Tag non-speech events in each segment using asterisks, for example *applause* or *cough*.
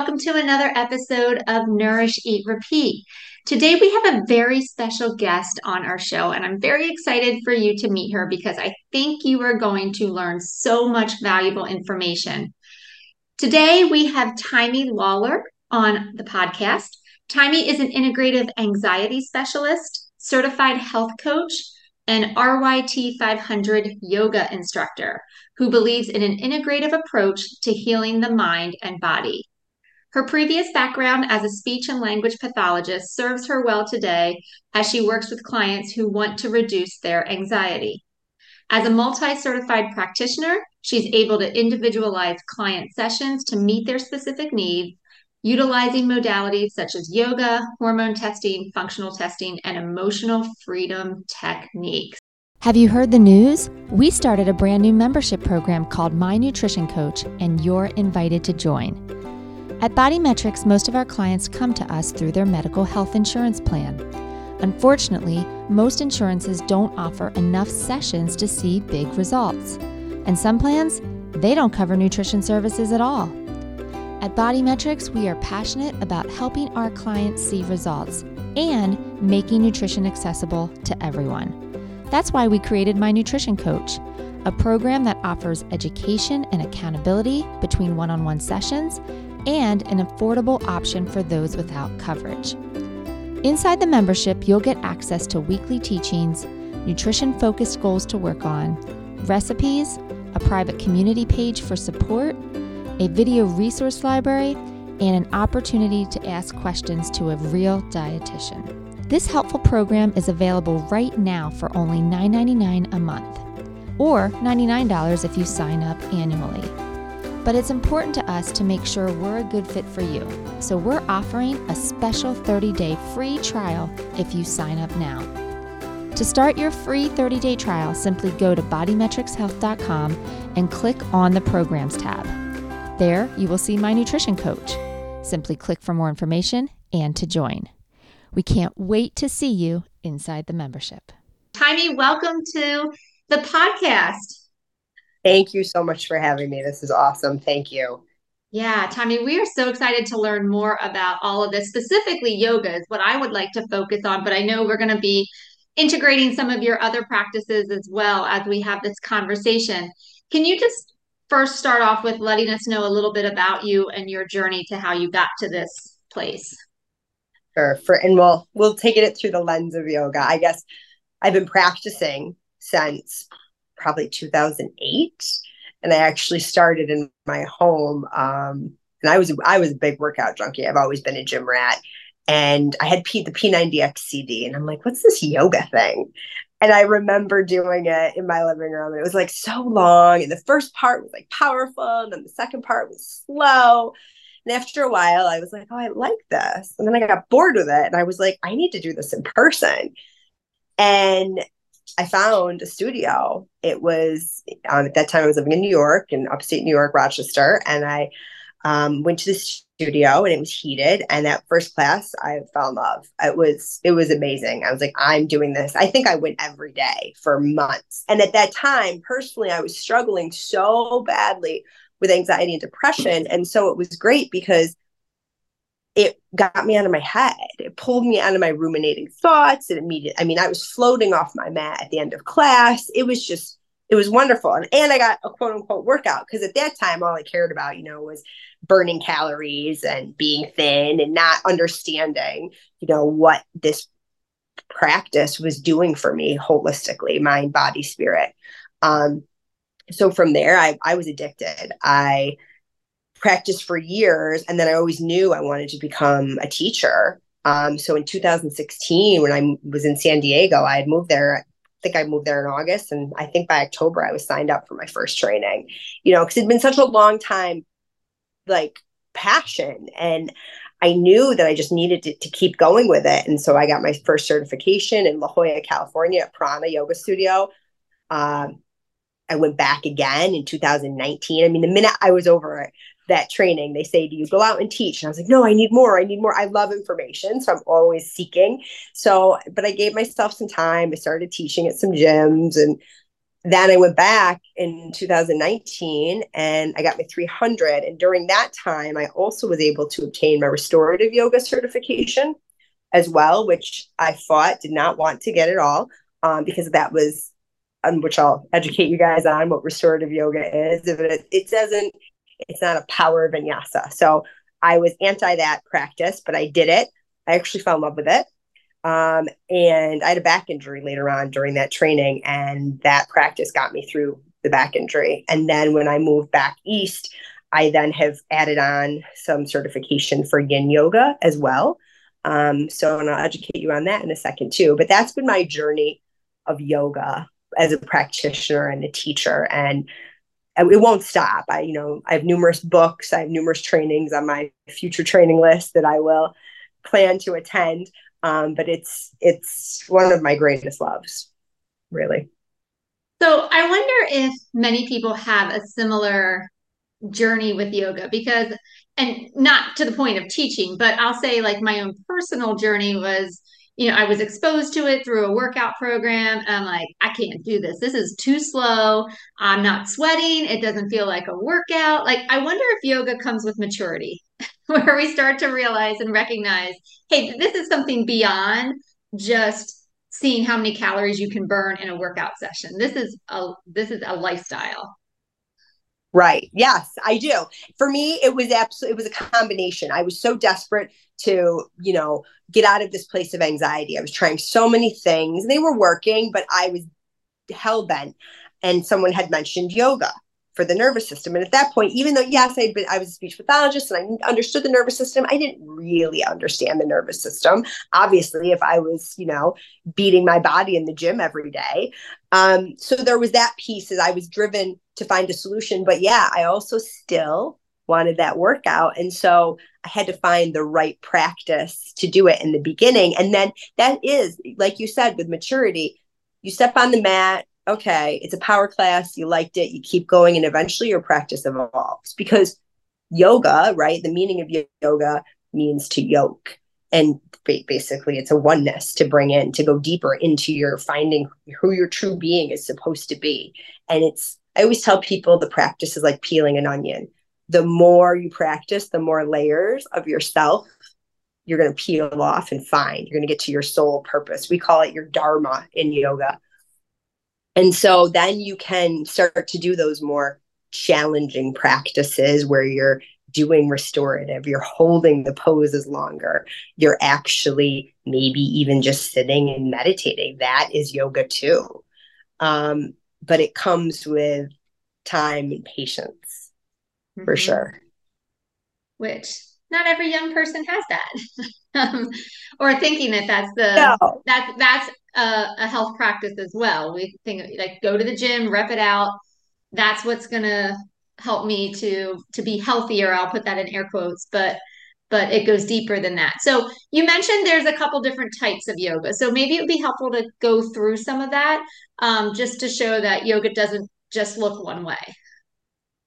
Welcome to another episode of Nourish, Eat, Repeat. Today we have a very special guest on our show, and I'm very excited for you to meet her because I think you are going to learn so much valuable information. Today we have Taimi Lawlor on the podcast. Taimi is an integrative anxiety specialist, certified health coach, and RYT 500 yoga instructor who believes in an integrative approach to healing the mind and body. Her previous background as a speech and language pathologist serves her well today as she works with clients who want to reduce their anxiety. As a multi certified practitioner, she's able to individualize client sessions to meet their specific needs, utilizing modalities such as yoga, hormone testing, functional testing, and emotional freedom techniques. Have you heard the news? We started a brand new membership program called My Nutrition Coach, and you're invited to join. At Bodymetrix, most of our clients come to us through their medical health insurance plan. Unfortunately, most insurances don't offer enough sessions to see big results. And some plans, they don't cover nutrition services at all. At Bodymetrix, we are passionate about helping our clients see results and making nutrition accessible to everyone. That's why we created My Nutrition Coach, a program that offers education and accountability between one on one sessions and an affordable option for those without coverage. Inside the membership, you'll get access to weekly teachings, nutrition focused goals to work on, recipes, a private community page for support, a video resource library, and an opportunity to ask questions to a real dietitian. This helpful program is available right now for only $9.99 a month, or $99 if you sign up annually. But it's important to us to make sure we're a good fit for you, so we're offering a special 30 day free trial if you sign up now. To start your free 30 day trial, simply go to bodymetrixhealth.com and click on the Programs tab. There, you will see my nutrition coach. Simply click for more information and to join. We can't wait to see you inside the membership. Taimi, welcome to the podcast. Thank you so much for having me. This is awesome. Thank you. Yeah, Taimi, we are so excited to learn more about all of this. Specifically, yoga is what I would like to focus on, but I know we're going to be integrating some of your other practices as well as we have this conversation. Can you just first start off with letting us know a little bit about you and your journey to how you got to this place. Sure. For and we'll we'll take it through the lens of yoga. I guess I've been practicing since probably 2008, and I actually started in my home. Um, and I was I was a big workout junkie. I've always been a gym rat, and I had P, the P90X CD, and I'm like, what's this yoga thing? And I remember doing it in my living room. And it was like so long. And the first part was like powerful. And then the second part was slow. And after a while, I was like, oh, I like this. And then I got bored with it. And I was like, I need to do this in person. And I found a studio. It was um, at that time I was living in New York, in upstate New York, Rochester. And I um, went to this studio and it was heated and that first class i fell in love it was it was amazing i was like i'm doing this i think i went every day for months and at that time personally i was struggling so badly with anxiety and depression and so it was great because it got me out of my head it pulled me out of my ruminating thoughts it immediately i mean i was floating off my mat at the end of class it was just it was wonderful. And, and I got a quote unquote workout because at that time, all I cared about, you know, was burning calories and being thin and not understanding, you know, what this practice was doing for me holistically, mind, body, spirit. Um, so from there, I, I was addicted. I practiced for years and then I always knew I wanted to become a teacher. Um, so in 2016, when I was in San Diego, I had moved there I think I moved there in August. And I think by October, I was signed up for my first training, you know, because it'd been such a long time, like passion. And I knew that I just needed to, to, keep going with it. And so I got my first certification in La Jolla, California at Prana Yoga Studio. Um, I went back again in 2019. I mean, the minute I was over that training, they say, Do you go out and teach? And I was like, No, I need more. I need more. I love information. So I'm always seeking. So, but I gave myself some time. I started teaching at some gyms and then I went back in 2019 and I got my 300. And during that time, I also was able to obtain my restorative yoga certification as well, which I fought, did not want to get at all um, because that was, um, which I'll educate you guys on what restorative yoga is. If it, it doesn't, it's not a power vinyasa. So I was anti that practice, but I did it. I actually fell in love with it. Um, and I had a back injury later on during that training, and that practice got me through the back injury. And then when I moved back east, I then have added on some certification for yin yoga as well. Um, so, and I'll educate you on that in a second too. But that's been my journey of yoga as a practitioner and a teacher. And it won't stop. I, you know, I have numerous books, I have numerous trainings on my future training list that I will plan to attend um, but it's it's one of my greatest loves really so i wonder if many people have a similar journey with yoga because and not to the point of teaching but i'll say like my own personal journey was you know i was exposed to it through a workout program and i'm like i can't do this this is too slow i'm not sweating it doesn't feel like a workout like i wonder if yoga comes with maturity *laughs* where we start to realize and recognize hey, this is something beyond just seeing how many calories you can burn in a workout session. This is a this is a lifestyle. Right. Yes, I do. For me, it was absolutely it was a combination. I was so desperate to, you know, get out of this place of anxiety. I was trying so many things. They were working, but I was hell bent. And someone had mentioned yoga for the nervous system. And at that point, even though yes, been I was a speech pathologist and I understood the nervous system, I didn't really understand the nervous system. Obviously, if I was, you know, beating my body in the gym every day. Um, so there was that piece as I was driven to find a solution. But yeah, I also still wanted that workout. And so I had to find the right practice to do it in the beginning. And then that is, like you said, with maturity, you step on the mat, okay, it's a power class, you liked it, you keep going, and eventually your practice evolves because yoga, right? The meaning of yoga means to yoke. And basically, it's a oneness to bring in, to go deeper into your finding who your true being is supposed to be. And it's, I always tell people the practice is like peeling an onion. The more you practice, the more layers of yourself you're going to peel off and find. You're going to get to your soul purpose. We call it your dharma in yoga and so then you can start to do those more challenging practices where you're doing restorative, you're holding the poses longer, you're actually maybe even just sitting and meditating. That is yoga too. Um, but it comes with time and patience mm-hmm. for sure. Which not every young person has that. *laughs* um, or thinking that that's the no. that's that's a, a health practice as well. We think like go to the gym, rep it out. That's what's gonna help me to to be healthier. I'll put that in air quotes, but but it goes deeper than that. So you mentioned there's a couple different types of yoga. So maybe it would be helpful to go through some of that um, just to show that yoga doesn't just look one way.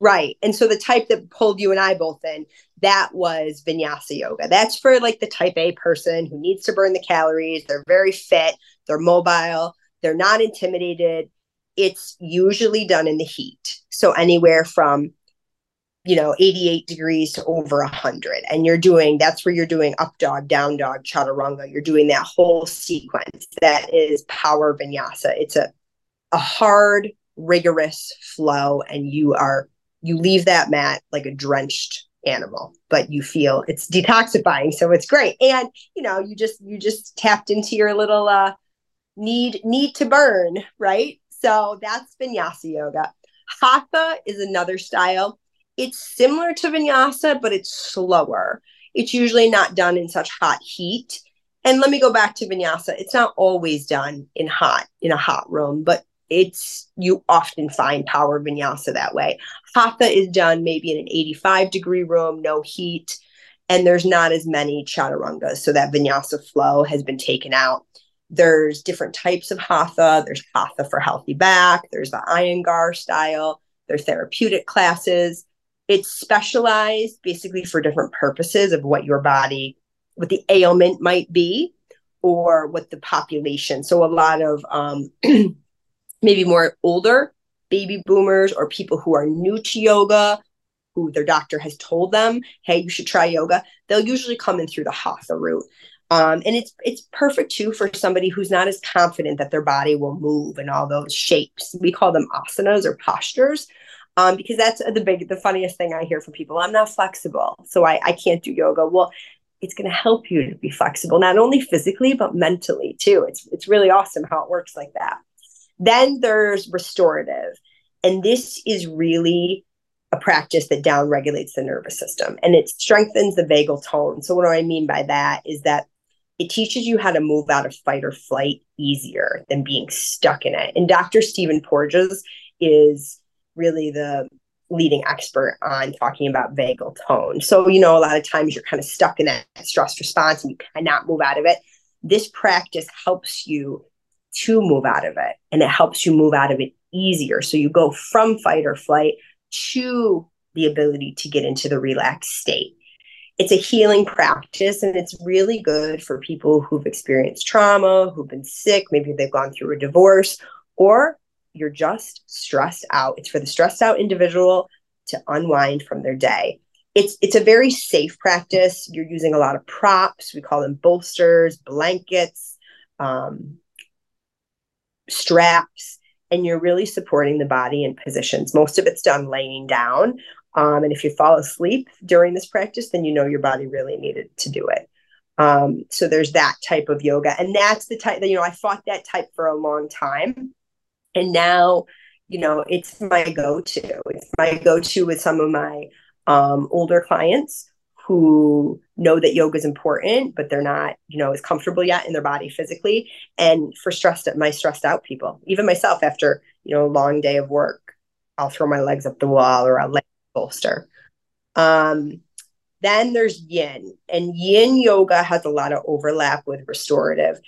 Right. And so the type that pulled you and I both in, that was vinyasa yoga. That's for like the type A person who needs to burn the calories. They're very fit, they're mobile, they're not intimidated. It's usually done in the heat. So anywhere from you know 88 degrees to over 100 and you're doing that's where you're doing up dog down dog chaturanga you're doing that whole sequence that is power vinyasa it's a a hard rigorous flow and you are you leave that mat like a drenched animal but you feel it's detoxifying so it's great and you know you just you just tapped into your little uh need need to burn, right? So that's vinyasa yoga. Hatha is another style. It's similar to vinyasa, but it's slower. It's usually not done in such hot heat. And let me go back to vinyasa. It's not always done in hot, in a hot room, but it's you often find power vinyasa that way. Hatha is done maybe in an 85 degree room, no heat, and there's not as many chaturangas. So that vinyasa flow has been taken out. There's different types of hatha. There's hatha for healthy back. There's the Iyengar style. There's therapeutic classes. It's specialized basically for different purposes of what your body, what the ailment might be, or what the population. So a lot of um, *clears throat* maybe more older baby boomers or people who are new to yoga, who their doctor has told them, hey, you should try yoga. They'll usually come in through the hatha route. Um, and it's it's perfect too for somebody who's not as confident that their body will move in all those shapes. We call them asanas or postures, um, because that's the big the funniest thing I hear from people. I'm not flexible, so I, I can't do yoga. Well, it's going to help you to be flexible, not only physically but mentally too. It's it's really awesome how it works like that. Then there's restorative, and this is really a practice that down regulates the nervous system and it strengthens the vagal tone. So, what do I mean by that? Is that it teaches you how to move out of fight or flight easier than being stuck in it. And Dr. Stephen Porges is really the leading expert on talking about vagal tone. So, you know, a lot of times you're kind of stuck in that stress response and you cannot move out of it. This practice helps you to move out of it and it helps you move out of it easier. So you go from fight or flight to the ability to get into the relaxed state it's a healing practice and it's really good for people who've experienced trauma, who've been sick, maybe they've gone through a divorce, or you're just stressed out. It's for the stressed out individual to unwind from their day. It's it's a very safe practice. You're using a lot of props. We call them bolsters, blankets, um, straps, and you're really supporting the body in positions. Most of it's done laying down, um, and if you fall asleep during this practice, then you know your body really needed to do it. Um, so there's that type of yoga. And that's the type that, you know, I fought that type for a long time. And now, you know, it's my go to. It's my go to with some of my um, older clients who know that yoga is important, but they're not, you know, as comfortable yet in their body physically. And for stressed, my stressed out people, even myself after, you know, a long day of work, I'll throw my legs up the wall or I'll lay bolster. Um, then there's yin, and yin yoga has a lot of overlap with restorative.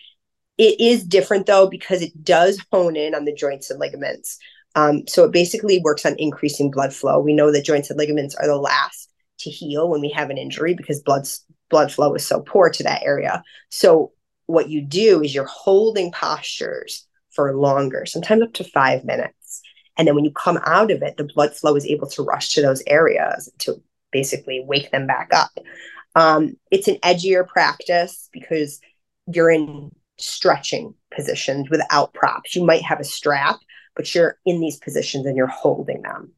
It is different though because it does hone in on the joints and ligaments. Um, so it basically works on increasing blood flow. We know that joints and ligaments are the last to heal when we have an injury because blood blood flow is so poor to that area. So what you do is you're holding postures for longer, sometimes up to five minutes. And then when you come out of it, the blood flow is able to rush to those areas to basically wake them back up. Um, it's an edgier practice because you're in stretching positions without props. You might have a strap, but you're in these positions and you're holding them.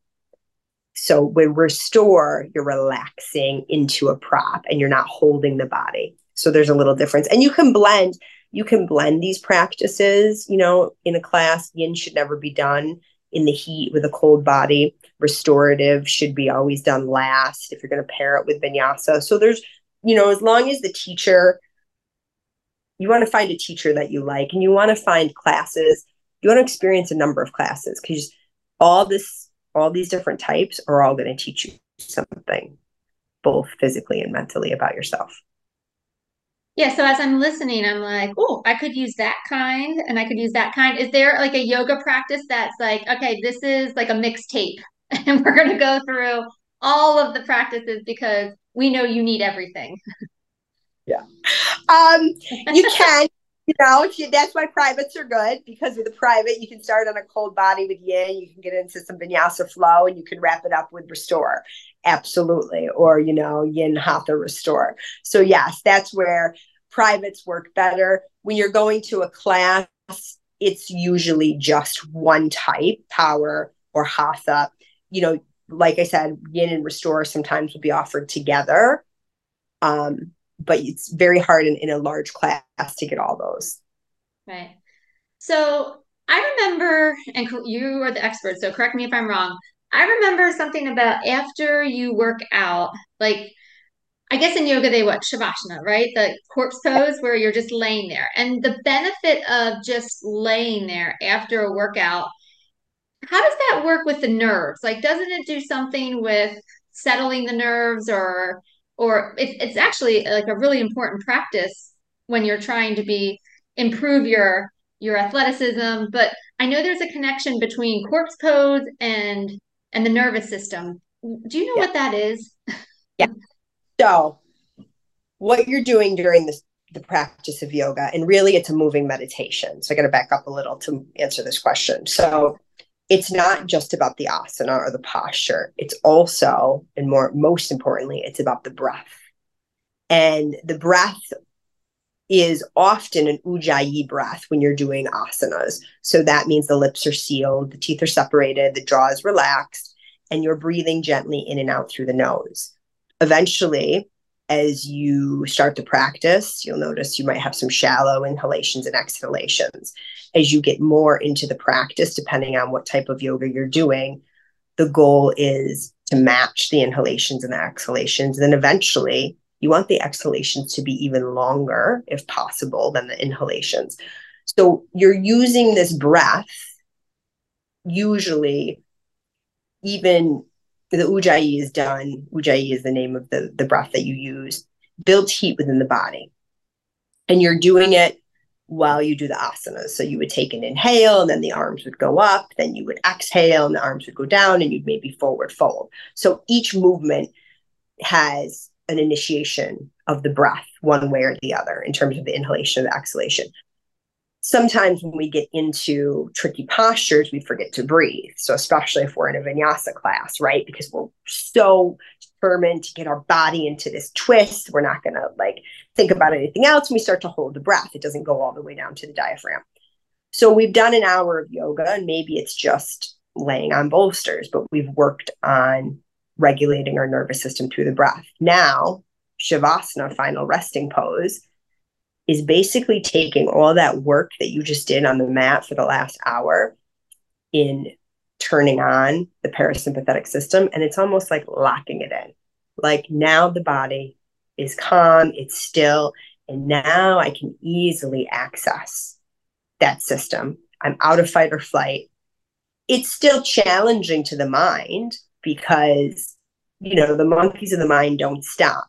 So when restore, you're relaxing into a prop and you're not holding the body. So there's a little mm-hmm. difference. And you can blend, you can blend these practices, you know, in a class. Yin should never be done in the heat with a cold body. Restorative should be always done last if you're going to pair it with vinyasa. So there's, you know, as long as the teacher, you want to find a teacher that you like and you want to find classes, you want to experience a number of classes because all this, all these different types are all going to teach you something, both physically and mentally about yourself. Yeah, so as I'm listening, I'm like, oh, I could use that kind and I could use that kind. Is there like a yoga practice that's like, okay, this is like a mixtape *laughs* and we're going to go through all of the practices because we know you need everything. Yeah. Um, you can, you know, that's why privates are good because with a private, you can start on a cold body with yin, you can get into some vinyasa flow and you can wrap it up with restore. Absolutely. Or you know yin hatha restore. So yes that's where privates work better. When you're going to a class it's usually just one type power or hatha. You know like i said yin and restore sometimes will be offered together. Um, but it's very hard in, in a large class to get all those right so i remember and you are the expert so correct me if i'm wrong I remember something about after you work out, like I guess in yoga they what shavasana, right? The corpse pose where you're just laying there. And the benefit of just laying there after a workout how does that work with the nerves? Like, doesn't it do something with settling the nerves or or it, it's actually uh, like a really important practice when you're trying to be improve your your athleticism but i know there's a connection between corpse pose and and the nervous system. Do you know yeah. what that is? Yeah. So what you're doing during this the practice of yoga and really it's a moving meditation. So i got to back up a little to answer this question. So it's not just about the asana or the posture. It's also and more most importantly it's about the breath. And the breath is often an ujjayi breath when you're doing asanas. So that means the lips are sealed the teeth are separated the jaw is relaxed and you're breathing gently in and out through the nose. Eventually as you start to practice, you'll notice you might have some shallow inhalations and exhalations. As you get more into the practice, depending on what type of yoga you're doing, the goal is to match the inhalations and the exhalations. And then eventually, you want the exhalations to be even longer, if possible, than the inhalations. So you're using this breath, usually, even the ujjayi is done. Ujjayi is the name of the, the breath that you use, builds heat within the body. And you're doing it while you do the asanas. So you would take an inhale and then the arms would go up, then you would exhale and the arms would go down and you'd maybe forward fold. So each movement has an initiation of the breath one way or the other in terms of the inhalation and the exhalation sometimes when we get into tricky postures, we forget to breathe. So, especially if we're in a vinyasa class, right? Because we're so determined to get our body into this twist, we're not going to like think about anything else. We start to hold the breath. It doesn't go all the way down to the diaphragm. So, we've done an hour of yoga, and maybe it's just laying on bolsters, but we've worked on regulating our nervous system through the breath. Now, Shavasana, final resting pose, is basically taking all that work that you just did on the mat for the last hour in turning on the parasympathetic system and it's almost like locking it in. Like now the body is calm it's still and now i can easily access that system. I'm out of fight or flight. It's still challenging to the mind because you know the monkeys of the mind don't stop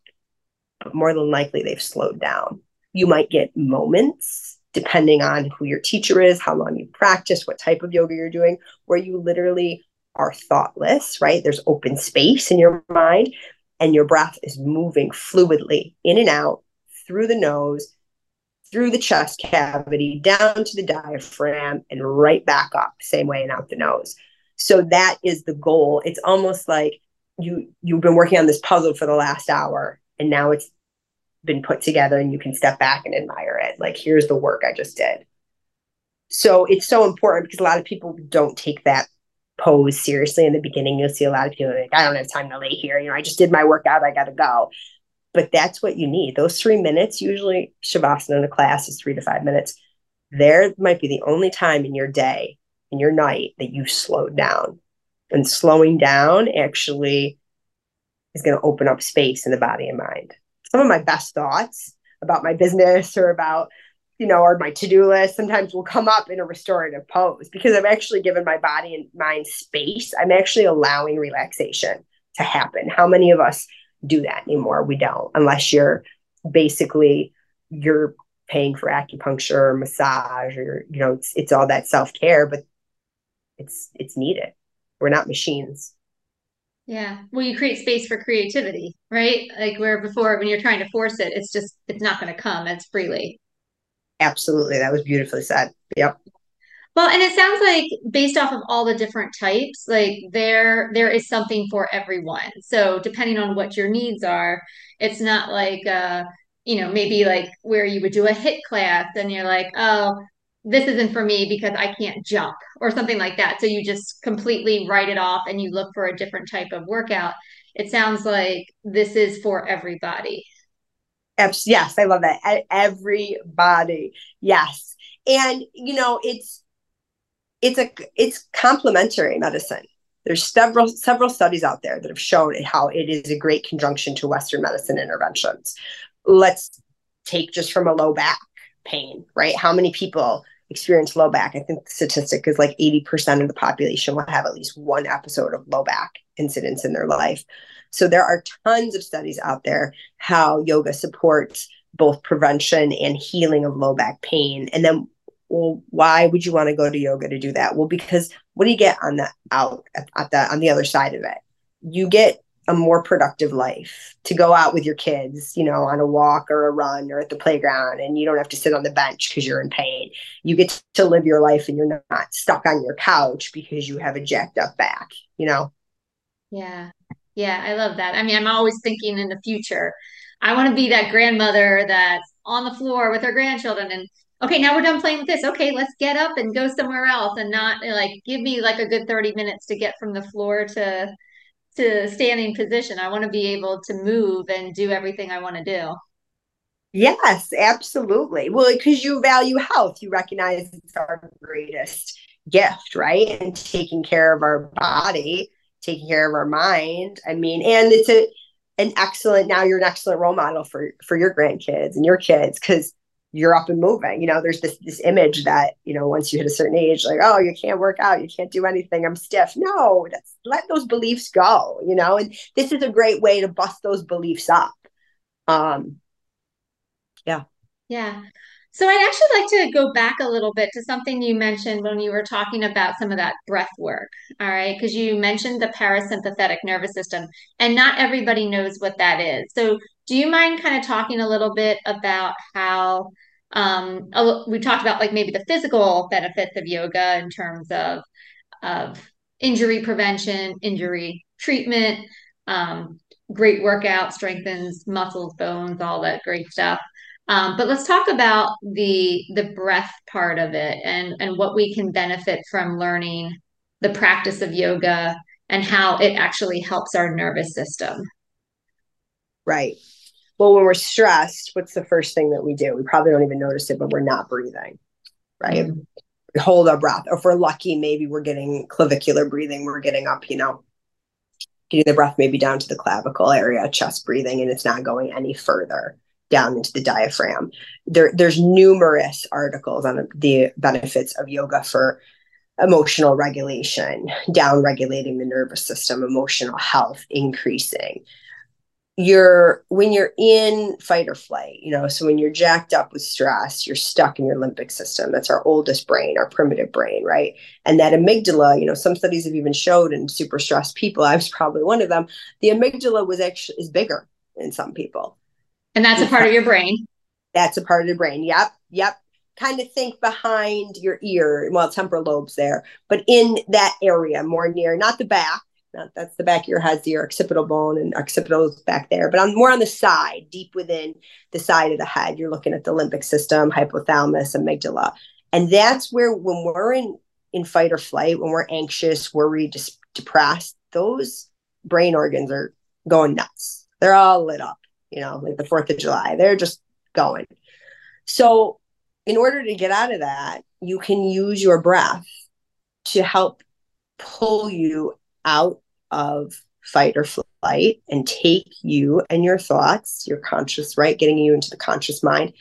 but more than likely they've slowed down you might get moments, depending on who your teacher is, how long you practice, what type of yoga you're doing, where you literally are thoughtless, right? There's open space in your mind, and your breath is moving fluidly in and out through the nose, through the chest cavity, down to the diaphragm, and right back up, same way and out the nose. So that is the goal. It's almost like you you've been working on this puzzle for the last hour, and now it's been put together and you can step back and admire it. Like, here's the work I just did. So it's so important because a lot of people don't take that pose seriously in the beginning. You'll see a lot of people like, I don't have time to lay here. You know, I just did my workout. I got to go. But that's what you need. Those three minutes, usually Shavasana in a class is three to five minutes. There might be the only time in your day, in your night, that you slowed down. And slowing down actually is going to open up space in the body and mind some of my best thoughts about my business or about you know or my to-do list sometimes will come up in a restorative pose because I'm actually given my body and mind space. I'm actually allowing relaxation to happen. How many of us do that anymore? We don't unless you're basically you're paying for acupuncture or massage or you know it's, it's all that self-care but it's it's needed. We're not machines yeah. Well, you create space for creativity, right? Like where before, when you're trying to force it, it's just, it's not going to come as freely. Absolutely. That was beautifully said. Yep. Well, and it sounds like based off of all the different types, like there there is something for everyone. So depending on what your needs are, it's not like uh, you know, maybe like where you would do a HIIT class and you're like, oh, this isn't for me because I can't jump or something like that. So you just completely write it off and you look for a different type of workout. It sounds like this is for everybody. Yes, I love that. Everybody. Yes. And you know, it's it's a it's complementary medicine. There's several several studies out there that have shown how it is a great conjunction to Western medicine interventions. Let's take just from a low back pain, right? How many people experience low back. I think the statistic is like 80% of the population will have at least one episode of low back incidents in their life. So there are tons of studies out there how yoga supports both prevention and healing of low back pain. And then well, why would you want to go to yoga to do that? Well, because what do you get on the out at, the on the other side of it? You get a more productive life to go out with your kids, you know, on a walk or a run or at the playground, and you don't have to sit on the bench because you're in pain. You get to live your life and you're not stuck on your couch because you have a jacked up back, you know? Yeah. Yeah. I love that. I mean, I'm always thinking in the future. I want to be that grandmother that's on the floor with her grandchildren and okay, now we're done playing with this. Okay, let's get up and go somewhere else and not like give me like a good 30 minutes to get from the floor to to standing position. I want to be able to move and do everything I want to do. Yes, absolutely. Well, because you value health, you recognize it's our greatest gift, right? And taking care of our body, taking care of our mind. I mean, and it's a an excellent now you're an excellent role model for for your grandkids and your kids because you're up and moving. You know, there's this this image that you know once you hit a certain age, like oh, you can't work out, you can't do anything. I'm stiff. No, let those beliefs go. You know, and this is a great way to bust those beliefs up. Um, yeah. Yeah. So I'd actually like to go back a little bit to something you mentioned when you were talking about some of that breath work. All right, because you mentioned the parasympathetic nervous system, and not everybody knows what that is. So do you mind kind of talking a little bit about how um, we talked about like maybe the physical benefits of yoga in terms of of injury prevention, injury treatment, um, great workout, strengthens muscles, bones, all that great stuff. Um, but let's talk about the the breath part of it and and what we can benefit from learning the practice of yoga and how it actually helps our nervous system. Right well, when we're stressed, what's the first thing that we do? We probably don't even notice it, but we're not breathing, right? Mm-hmm. We hold our breath. Or if we're lucky, maybe we're getting clavicular breathing. We're getting up, you know, getting the breath maybe down to the clavicle area, chest breathing, and it's not going any further down into the diaphragm. There, there's numerous articles on the benefits of yoga for emotional regulation, down regulating the nervous system, emotional health increasing, you're when you're in fight or flight you know so when you're jacked up with stress you're stuck in your limbic system. That's our oldest brain our primitive brain right? And that amygdala you know some studies have even showed in super stressed people i was probably one of them the amygdala was actually is bigger in some people and that's a part of your brain that's a part of the brain yep yep kind of think behind your ear well temporal lobes there but in that area more near not the back that's the back of your head, your occipital bone, and occipital is back there. But I'm more on the side, deep within the side of the head. You're looking at the limbic system, hypothalamus, amygdala, and that's where when we're in in fight or flight, when we're anxious, worried, depressed, those brain organs are going nuts. They're all lit up. You know, like the Fourth of July, they're just going. So, in order to get out of that, you can use your breath to help pull you out of fight or flight and take you and your thoughts, your conscious, right, getting you into the conscious mind,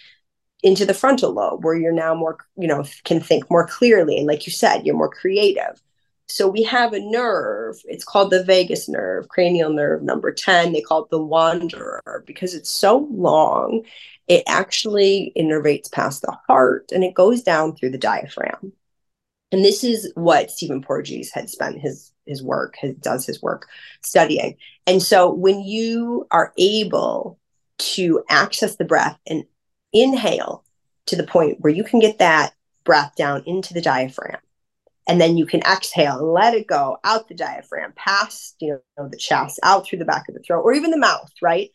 into the frontal lobe where you're now more, you know, can think more clearly. And like you said, you're more creative. So we have a nerve, it's called the vagus nerve, cranial nerve number 10. They call it the wanderer because it's so long, it actually innervates past the heart and it goes down through the diaphragm. And this is what Stephen Porges had spent his his work, his, does his work studying. And so when you are able to access the breath and inhale to the point where you can get that breath down into the diaphragm, and then you can exhale and let it go out the diaphragm, past you know the chest, out through the back of the throat, or even the mouth, right?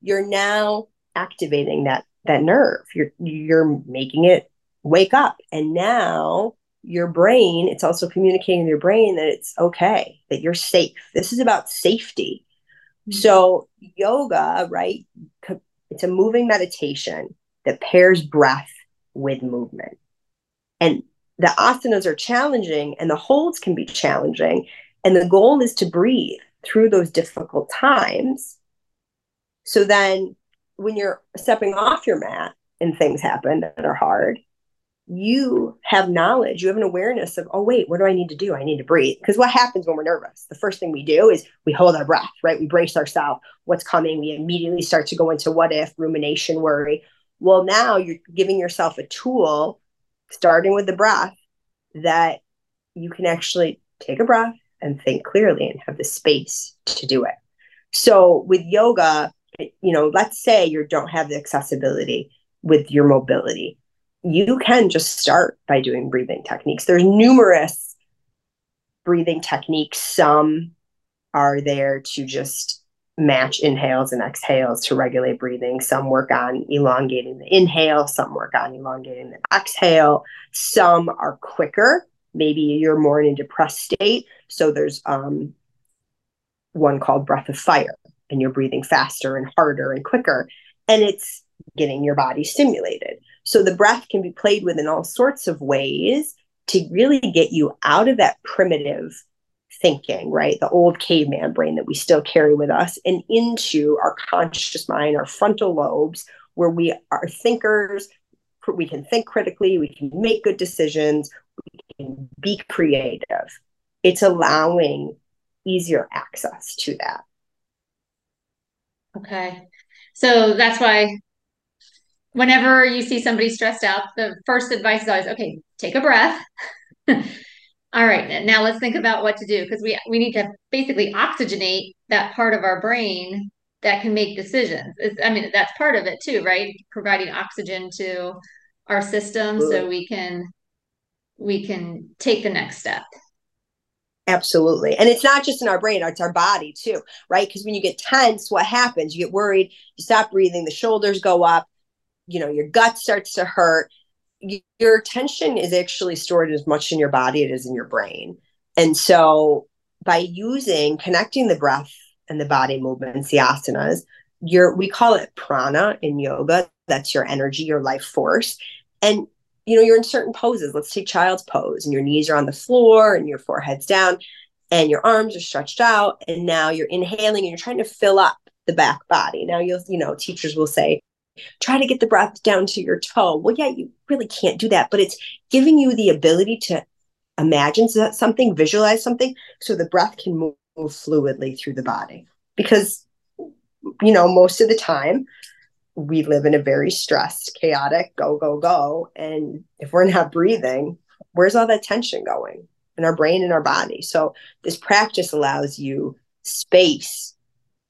You're now activating that that nerve. You're you're making it wake up, and now your brain, it's also communicating to your brain that it's okay, that you're safe. This is about safety. Mm-hmm. So, yoga, right? It's a moving meditation that pairs breath with movement. And the asanas are challenging and the holds can be challenging. And the goal is to breathe through those difficult times. So then when you're stepping off your mat and things happen that are hard, you have knowledge, you have an awareness of, oh, wait, what do I need to do? I need to breathe. Because what happens when we're nervous? The first thing we do is we hold our breath, right? We brace ourselves. What's coming? We immediately start to go into what if, rumination, worry. Well, now you're giving yourself a tool, starting with the breath, that you can actually take a breath and think clearly and have the space to do it. So with yoga, you know, let's say you don't have the accessibility with your mobility you can just start by doing breathing techniques. There's numerous breathing techniques. Some are there to just match inhales and exhales to regulate breathing. Some work on elongating the inhale, some work on elongating the exhale. Some are quicker. Maybe you're more in a depressed state. So there's um, one called breath of fire, and you're breathing faster and harder and quicker. And it's getting your body stimulated. So the breath can be played with in all sorts of ways to really get you out of that primitive thinking, right? The old caveman brain that we still carry with us and into our conscious mind, our frontal lobes, where we are thinkers. We can think critically, we can make good decisions, we can be creative. It's allowing easier access to that. Okay. So that's why whenever you see somebody stressed out, the first advice is always, okay, take a breath. *laughs* All right, now let's think about what to do because we we need to basically oxygenate that part of our brain that can make decisions. It's, I mean, that's part of it too, right? Providing oxygen to our system so we can we can take the next step. Absolutely. And it's not just in our brain, it's our body too, right? Because when you get tense, what happens? You get worried, you stop breathing, the shoulders go up, you know your gut starts to hurt your tension is actually stored as much in your body as in your brain. And so by using connecting the breath and the body movements the asanas your we call it prana in yoga. That's your energy your life force. And you know you're in certain poses. Let's take child's pose. And your knees are on the floor and your forehead's down and your arms are stretched out. And now you're inhaling and you're trying to fill up the back body. Now you'll you know teachers will say try to get the breath down to your toe. Well, yeah, you really can't do that, but it's giving you the ability to imagine something, visualize something, so the breath can move, fluidly through the body. Because, you know, most of the time, we live in a very stressed, chaotic, go, go, go. And if we're not breathing, where's all that tension going in our brain and our body? So, this practice allows you space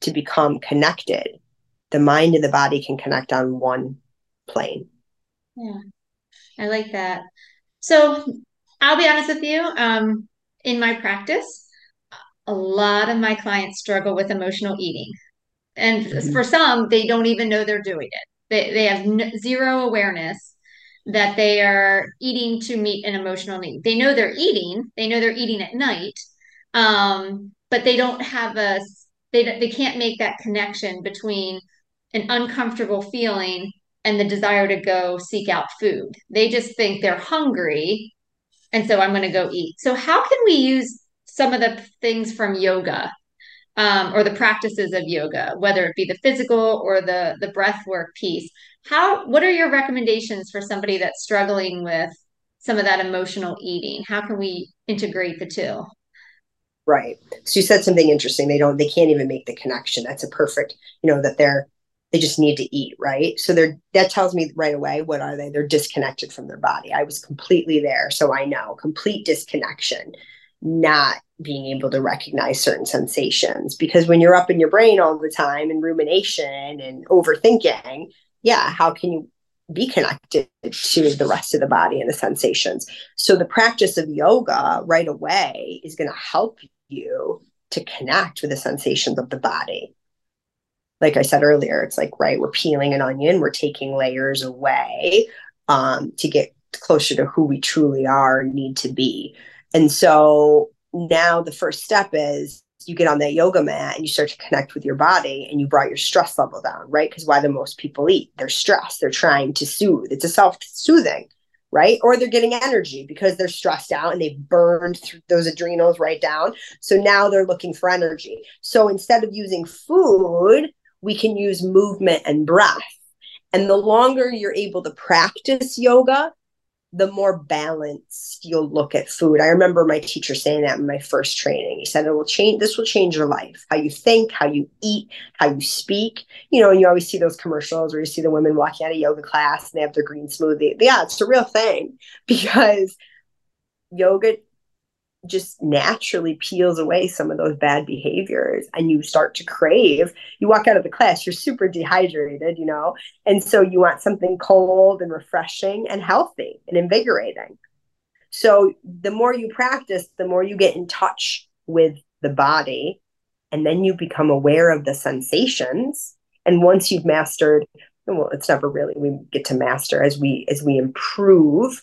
to become connected the mind and the body can connect on one plane. Yeah, I like that. So I'll be honest with you. Um, in my practice, a lot of my clients struggle with emotional eating. And mm-hmm. for some, they don't even know they're doing it. They, they have n- zero awareness that they are eating to meet an emotional need. They know they're eating, they know they're eating at night, um, but they don't have a, they, they can't make that connection between an uncomfortable feeling and the desire to go seek out food. They just think they're hungry. And so I'm going to go eat. So, how can we use some of the things from yoga um, or the practices of yoga, whether it be the physical or the, the breath work piece? How, what are your recommendations for somebody that's struggling with some of that emotional eating? How can we integrate the two? Right. So you said something interesting. They don't, they can't even make the connection. That's a perfect, you know, that they're they just need to eat right? So they're that tells me right away what are they they're disconnected from their body. I was completely there so i know complete disconnection not being able to recognize certain sensations. Because when you're up in your brain all the time and rumination and overthinking yeah how can you be connected to the rest of the body and the sensations? So the practice of yoga right away is going to help you to connect with the sensations of the body like I said earlier, it's like, right, we're peeling an onion, we're taking layers away um, to get closer to who we truly are and need to be. And so now the first step is you get on that yoga mat and you start to connect with your body and you brought your stress level down, right? Because why do most people eat? They're stressed, they're trying to soothe. It's a self soothing, right? Or they're getting energy because they're stressed out and they've burned those adrenals right down. So now they're looking for energy. So instead of using food, we can use movement and breath. And the longer you're able to practice yoga, the more balanced you'll look at food. I remember my teacher saying that in my first training. He said it will change this will change your life. How you think, how you eat, how you speak. You know, and you always see those commercials where you see the women walking out of yoga class and they have their green smoothie. Yeah, it's a real thing *laughs* because yoga just naturally peels away some of those bad behaviors and you start to crave you walk out of the class you're super dehydrated you know? And so you want something cold and refreshing and healthy and invigorating. So the more you practice the more you get in touch with the body and then you become aware of the sensations. And once you've mastered well it's never really we get to master as we as we improve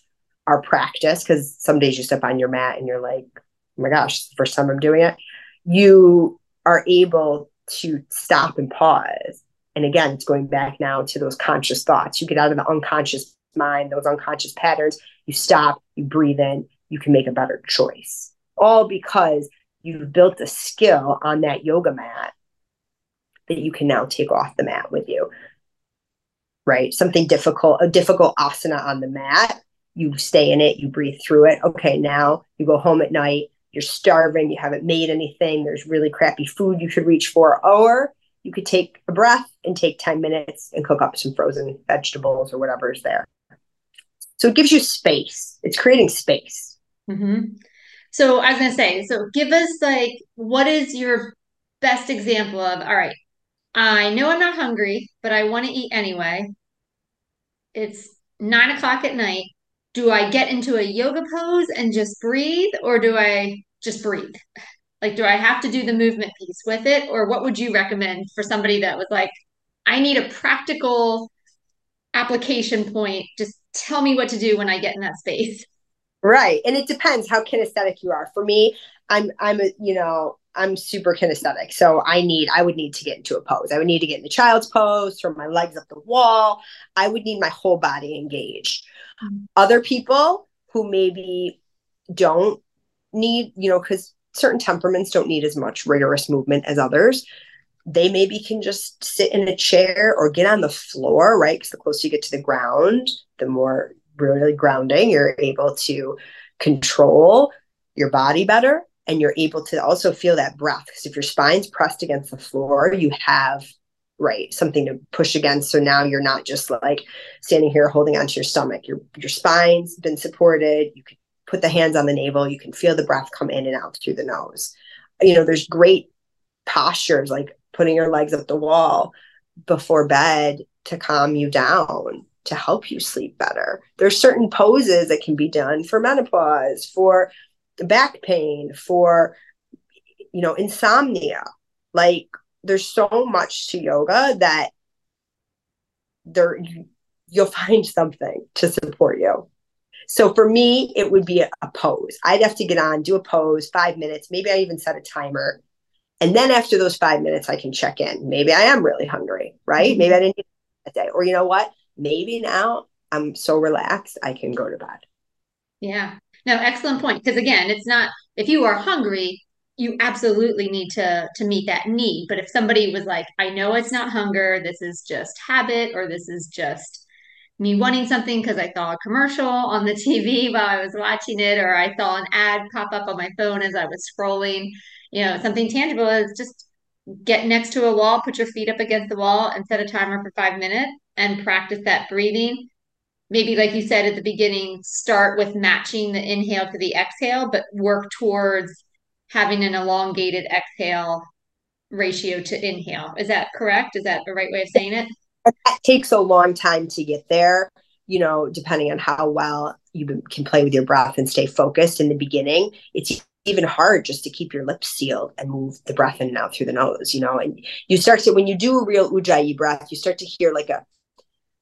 our practice because some days you step on your mat and you're like oh my gosh the first time i'm doing it. You are able to stop and pause. And again it's going back now to those conscious thoughts. You get out of the unconscious mind those unconscious patterns you stop you breathe in you can make a better choice. All because you've built a skill on that yoga mat that you can now take off the mat with you. Right? Something difficult a difficult asana on the mat you stay in it, you breathe through it. Okay, now you go home at night, you're starving, you haven't made anything, there's really crappy food you could reach for, or you could take a breath and take 10 minutes and cook up some frozen vegetables or whatever is there. So it gives you space. It's creating space. Mm-hmm. So I was going to say, so give us like, what is your best example of, all right, I know I'm not hungry, but I want to eat anyway. It's nine o'clock at night do I get into a yoga pose and just breathe, or do I just breathe? Like, do I have to do the movement piece with it, or what would you recommend for somebody that was like, I need a practical application point? Just tell me what to do when I get in that space. Right, and it depends how kinesthetic you are. For me, I'm I'm a you know I'm super kinesthetic. So I need, I would need to get into a pose. I would need to get in the child's pose, throw my legs up the wall. I would need my whole body engaged. Mm-hmm. Other people who maybe don't need, you know, because certain temperaments don't need as much rigorous movement as others. They maybe can just sit in a chair or get on the floor, right? Because the closer you get to the ground, the more really grounding you're able to control your body better. And you're able to also feel that breath. Because if your spine's pressed against the floor, you have right something to push against. So now you're not just like standing here holding onto your stomach. Your your spine's been supported. You can put the hands on the navel. You can feel the breath come in and out through the nose. You know there's great postures like putting your legs up the wall before bed to calm you down to help you sleep better. There's certain poses that can be done for menopause for back pain for you know insomnia like there's so much to yoga that there you'll *laughs* find something to support you. So for me, it would be a, a, pose. I'd have to get on, do a pose, five minutes. Maybe I even set a timer. And then after those five minutes, I can check in. Maybe I am really hungry, right? Mm-hmm. Maybe I didn't eat that day. Or you know what? Maybe now I'm so relaxed, I can go to bed. Yeah. No, excellent point. Because again, it's not if you are hungry, you absolutely need to to meet that need but if somebody was like i know it's not hunger this is just habit or this is just me wanting something because i saw a commercial on the tv *laughs* while i was watching it or i saw an ad pop up on my phone as i was scrolling you know something tangible is just get next to a wall put your feet up against the wall and set a timer for five minutes and practice that breathing maybe like you said at the beginning start with matching the inhale to the exhale but work towards having an elongated exhale ratio to inhale. Is that correct? Is that the right way of saying it? It takes a long time to get there, you know, depending on how well you can play with your breath and stay focused in the beginning. It's even hard just to keep your lips sealed and move the breath in and out through the nose, you know. And you start to, when you do a real ujjayi breath, you start to hear like a,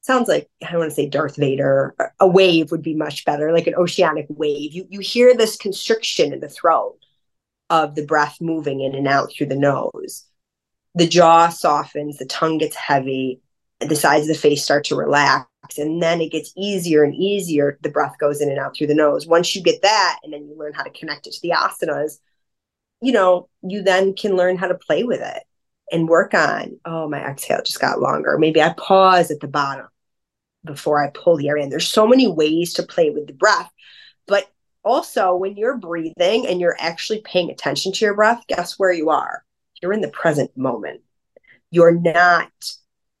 sounds like I don't want to say Darth Vader. A wave would be much better, like an oceanic wave. You you hear this constriction in the throat, of the breath moving in and out through the nose. The jaw softens, the tongue gets heavy, the sides of the face start to relax, and then it gets easier and easier. The breath goes in and out through the nose. Once you get that, and then you learn how to connect it to the asanas, you know, you then can learn how to play with it and work on, oh, my exhale just got longer. Maybe I pause at the bottom before I pull the air in. There's so many ways to play with the breath. But also, when you're breathing and you're actually paying attention to your breath, guess where you are? You're in the present moment. You're not,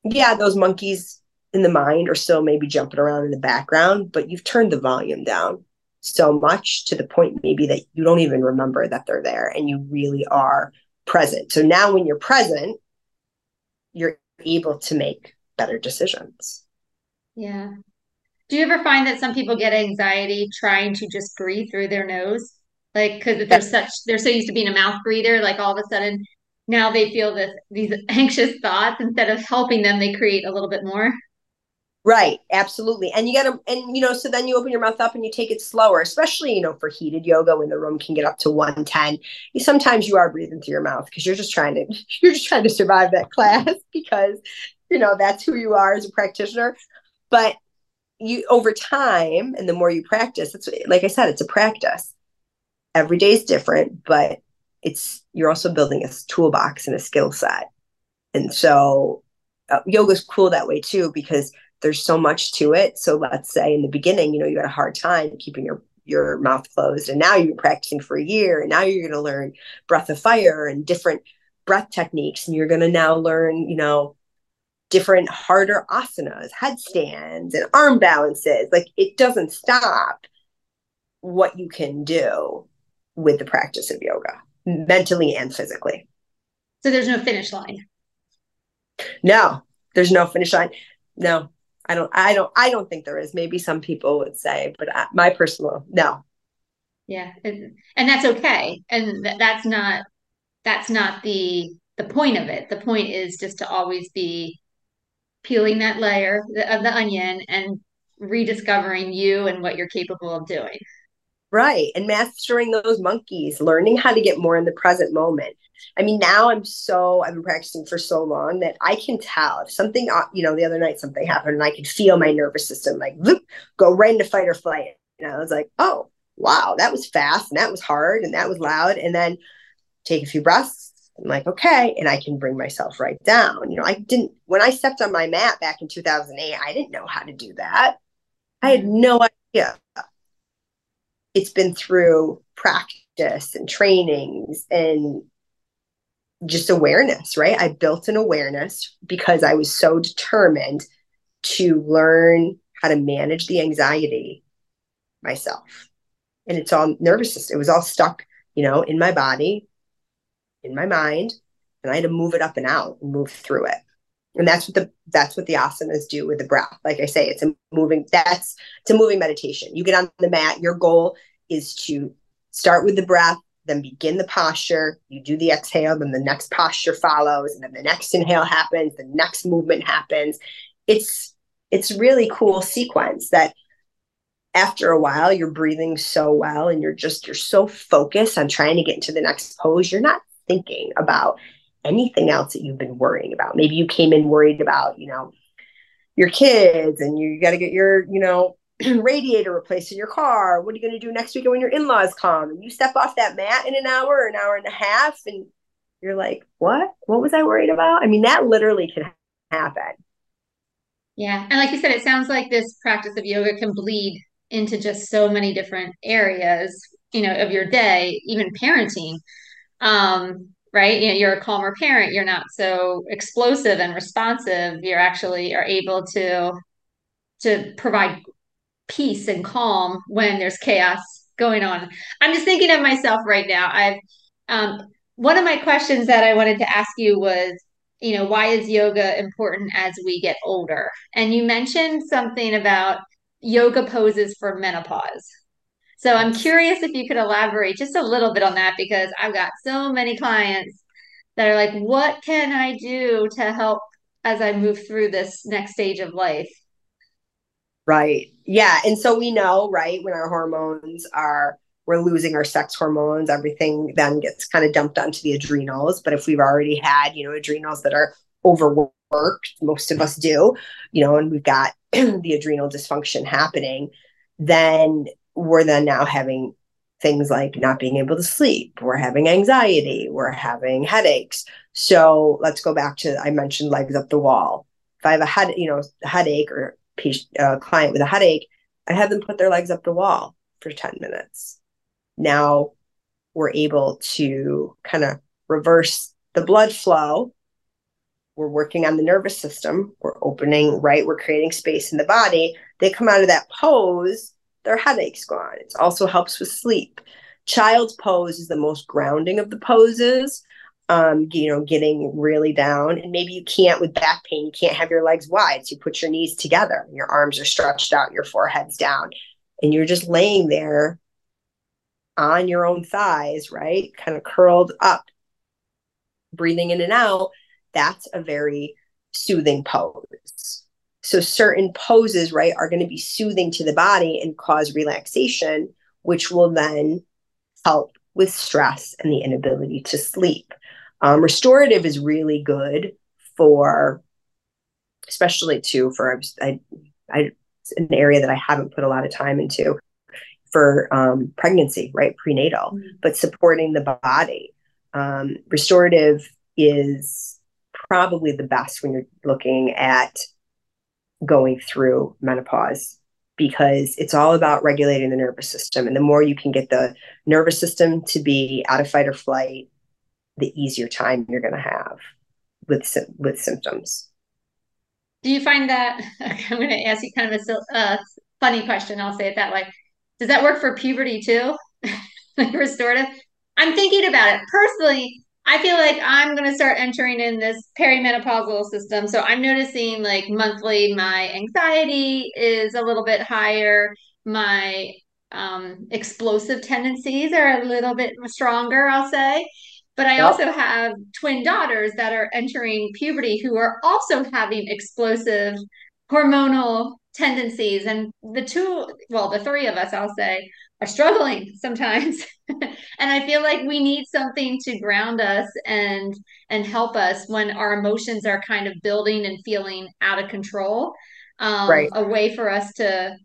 yeah, those monkeys in the mind are still maybe jumping around in the background, but you've turned the volume down so much to the point maybe that you don't even remember that they're there and you really are present. So now when you're present, you're able to make better decisions. Yeah. Do you ever find that some people get anxiety trying to just breathe through their nose? Like, because they're such, they're so used to being a mouth breather, like all of a sudden now they feel this, these anxious thoughts instead of helping them, they create a little bit more. Right, absolutely. And you got to, and you know, so then you open your mouth up and you take it slower, especially, you know, for heated yoga when the room can get up to 110. You, sometimes you are breathing through your mouth because you're just trying to, *laughs* you're just trying to survive that *laughs* class because, you know, that's who you are as a practitioner. But you, over time, and the more you practice, it's like I said, it's a practice. Every day is different, but it's, you're also building a toolbox and a skill set. And so uh, yoga is cool that way too, because there's so much to it. So let's say in the beginning, you know, you had a hard time keeping your your mouth closed and now you're practicing for a year and now you're going to learn breath of fire and different breath techniques and you're going to now learn, you know, different harder asanas, headstands and arm balances. Like it doesn't stop what you can do with the practice of yoga, mentally and physically. So there's no finish line. No, there's no finish line. No, I don't, I don't, I don't think there is. Maybe some people would say, but I, my personal, no. Yeah, and, and that's okay, and th- that's not, that's not the the point of it. The point is just to always be peeling that layer of the onion and rediscovering you and what you're capable of doing. Right. And mastering those monkeys, learning how to get more in the present moment. I mean, now I'm so, I've been practicing for so long that I can tell if something, uh, you know, the other night something happened and I could feel my nervous system like whoop, go right into fight or flight. And I was like, oh, wow, that was fast and that was hard and that was loud. And then take a few breaths. I'm like, okay. And I can bring myself right down. You know, I didn't, when I stepped on my mat back in 2008, I didn't know how to do that. I had no idea it's been through practice and trainings and just awareness, right? I built an awareness because I was so determined to learn how to manage the anxiety myself. And it's all nervous system. It was all stuck, you know, in my body, in my mind, and I had to move it up and out and move through it. And that's what the that's what the asanas do with the breath. Like I say, it's a moving that's it's a moving meditation. You get on the mat, your goal is to start with the breath, then begin the posture. You do the exhale, then the next posture follows, and then the next inhale happens, the next movement happens. It's it's really cool sequence that after a while you're breathing so well and you're just you're so focused on trying to get into the next pose you're not thinking about anything else that you've been worrying about maybe you came in worried about you know your kids and you, you got to get your you know *clears throat* radiator replaced in your car. What are you going to do next week when your in laws come? And you step off that mat in an hour, an hour and a half, and you're like, what? What was I worried about? I mean, that literally can happen. Yeah. And like you said, it sounds like this practice of yoga can bleed into just so many different areas, you know, of your day, even parenting. Um, right? You know, you're a calmer parent, you're not so explosive and responsive. You're actually are able to to provide peace and calm when there's chaos going on. I'm just thinking of myself right now. I've um, one of my questions that I wanted to ask you was, you know, why is yoga important as we get older? And you mentioned something about yoga poses for menopause. So I'm curious if you could elaborate just a little bit on that because I've got so many clients that are like, what can I do to help as I move through this next stage of life? Right. Yeah. And so we know, right, when our hormones are, we're losing our sex hormones, everything then gets kind of dumped onto the adrenals. But if we've already had, you know, adrenals that are overworked, most of us do, you know, and we've got *clears throat* the adrenal dysfunction happening, then we're then now having things like not being able to sleep, we're having anxiety, we're having headaches. So let's go back to I mentioned legs up the wall. If I have a head, you know, headache or patient, uh, client with a headache, I have them put their legs up the wall for 10 minutes. Now we're able to kind of reverse the blood flow. We're working on the nervous system. We're opening, right? We're creating space in the body. They come out of that pose, their headache's gone. It also helps with sleep. Child's pose is the most grounding of the poses um, you know, getting really down. And maybe you can't with back pain, you can't have your legs wide. So you put your knees together, your arms are stretched out, your forehead's down, and you're just laying there on your own thighs, right? Kind of curled up, breathing in and out. That's a very soothing pose. So certain poses, right, are going to be soothing to the body and cause relaxation, which will then help with stress and the inability to sleep. Um, restorative is really good for, especially too for I, I, an area that I haven't put a lot of time into for um, pregnancy, right, prenatal, mm-hmm. but supporting the body. Um, restorative is probably the best when you're looking at going through menopause because it's all about regulating the nervous system. And the more you can get the nervous system to be out of fight or flight the easier time you're going to have with with symptoms. Do you find that *laughs* I'm going to ask you kind of a uh, funny question? I'll say it that way. Does that work for puberty too? *laughs* like restorative? I'm thinking about it personally. I feel like I'm going to start entering in this perimenopausal system. So I'm noticing like monthly, my anxiety is a little bit higher. My um, explosive tendencies are a little bit stronger, I'll say. But I yep. also have twin daughters that are entering puberty who are also having explosive hormonal tendencies. And the two, well, the three of us, I'll say, are struggling sometimes. *laughs* and I feel like we need something to ground us and and help us when our emotions are kind of building and feeling out of control. Um, right. a way for us to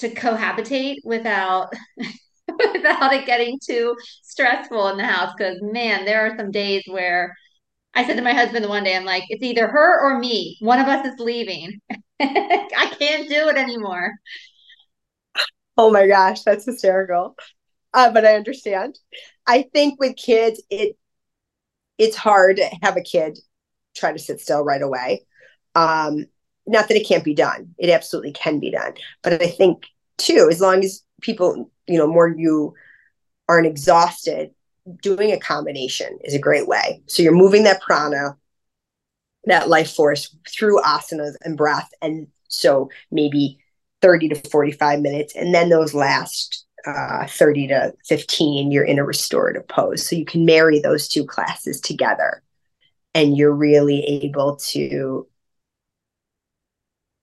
to cohabitate without *laughs* *laughs* without it getting too stressful in the house. Because man, there are some days where I said to my husband one day, I'm like, it's either her or me. One of us is leaving. *laughs* I can't do it anymore. Oh my gosh, that's hysterical. Uh, but I understand. I think with kids, it it's hard to have a kid try to sit still right away. Um, not that it can't be done; it absolutely can be done. But I think too, as long as people you know more you aren't exhausted doing a combination is a great way. So you're moving that prana that life force through asanas and breath and so maybe 30 to 45 minutes and then those last uh, 30 to 15 you're in a restorative pose. So you can marry those two classes together and you're really able to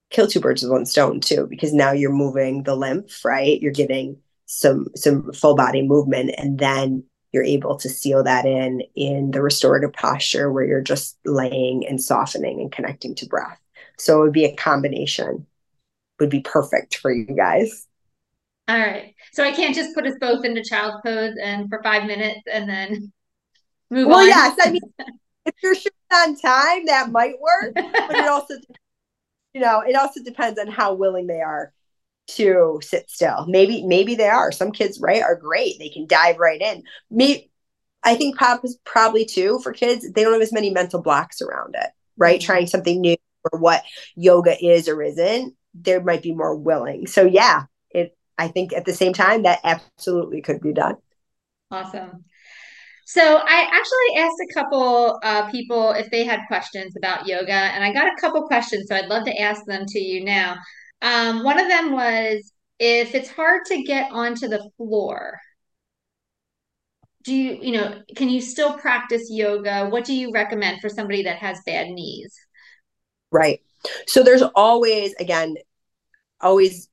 kill two birds with one stone too because now you're moving the lymph right? You're getting some some full body movement and then you're able to seal that in in the restorative posture where you're just laying and softening and connecting to breath. So it would be a combination. Would be perfect for you guys. All right. So i can't just put us both into child pose and for five minutes and then move well on. yes. I mean if you're short on time that might work but it *laughs* also you know it also depends on how willing they are to sit still. Maybe maybe they are. Some kids, right, are great. They can dive right in. Me, I think pop is probably too for kids. They don't have as many mental blocks around it, right? Mm-hmm. Trying something new or what yoga is or isn't. They might be more willing. So yeah, it. I think at the same time that absolutely could be done. Awesome. So I actually asked a couple uh, people if they had questions about yoga, and I got a couple questions. So I'd love to ask them to you now. Um, one of them was if it's hard to get onto the floor, do you, you know, can you still practice yoga? What do you recommend for somebody that has bad knees? Right. So there's always, again, always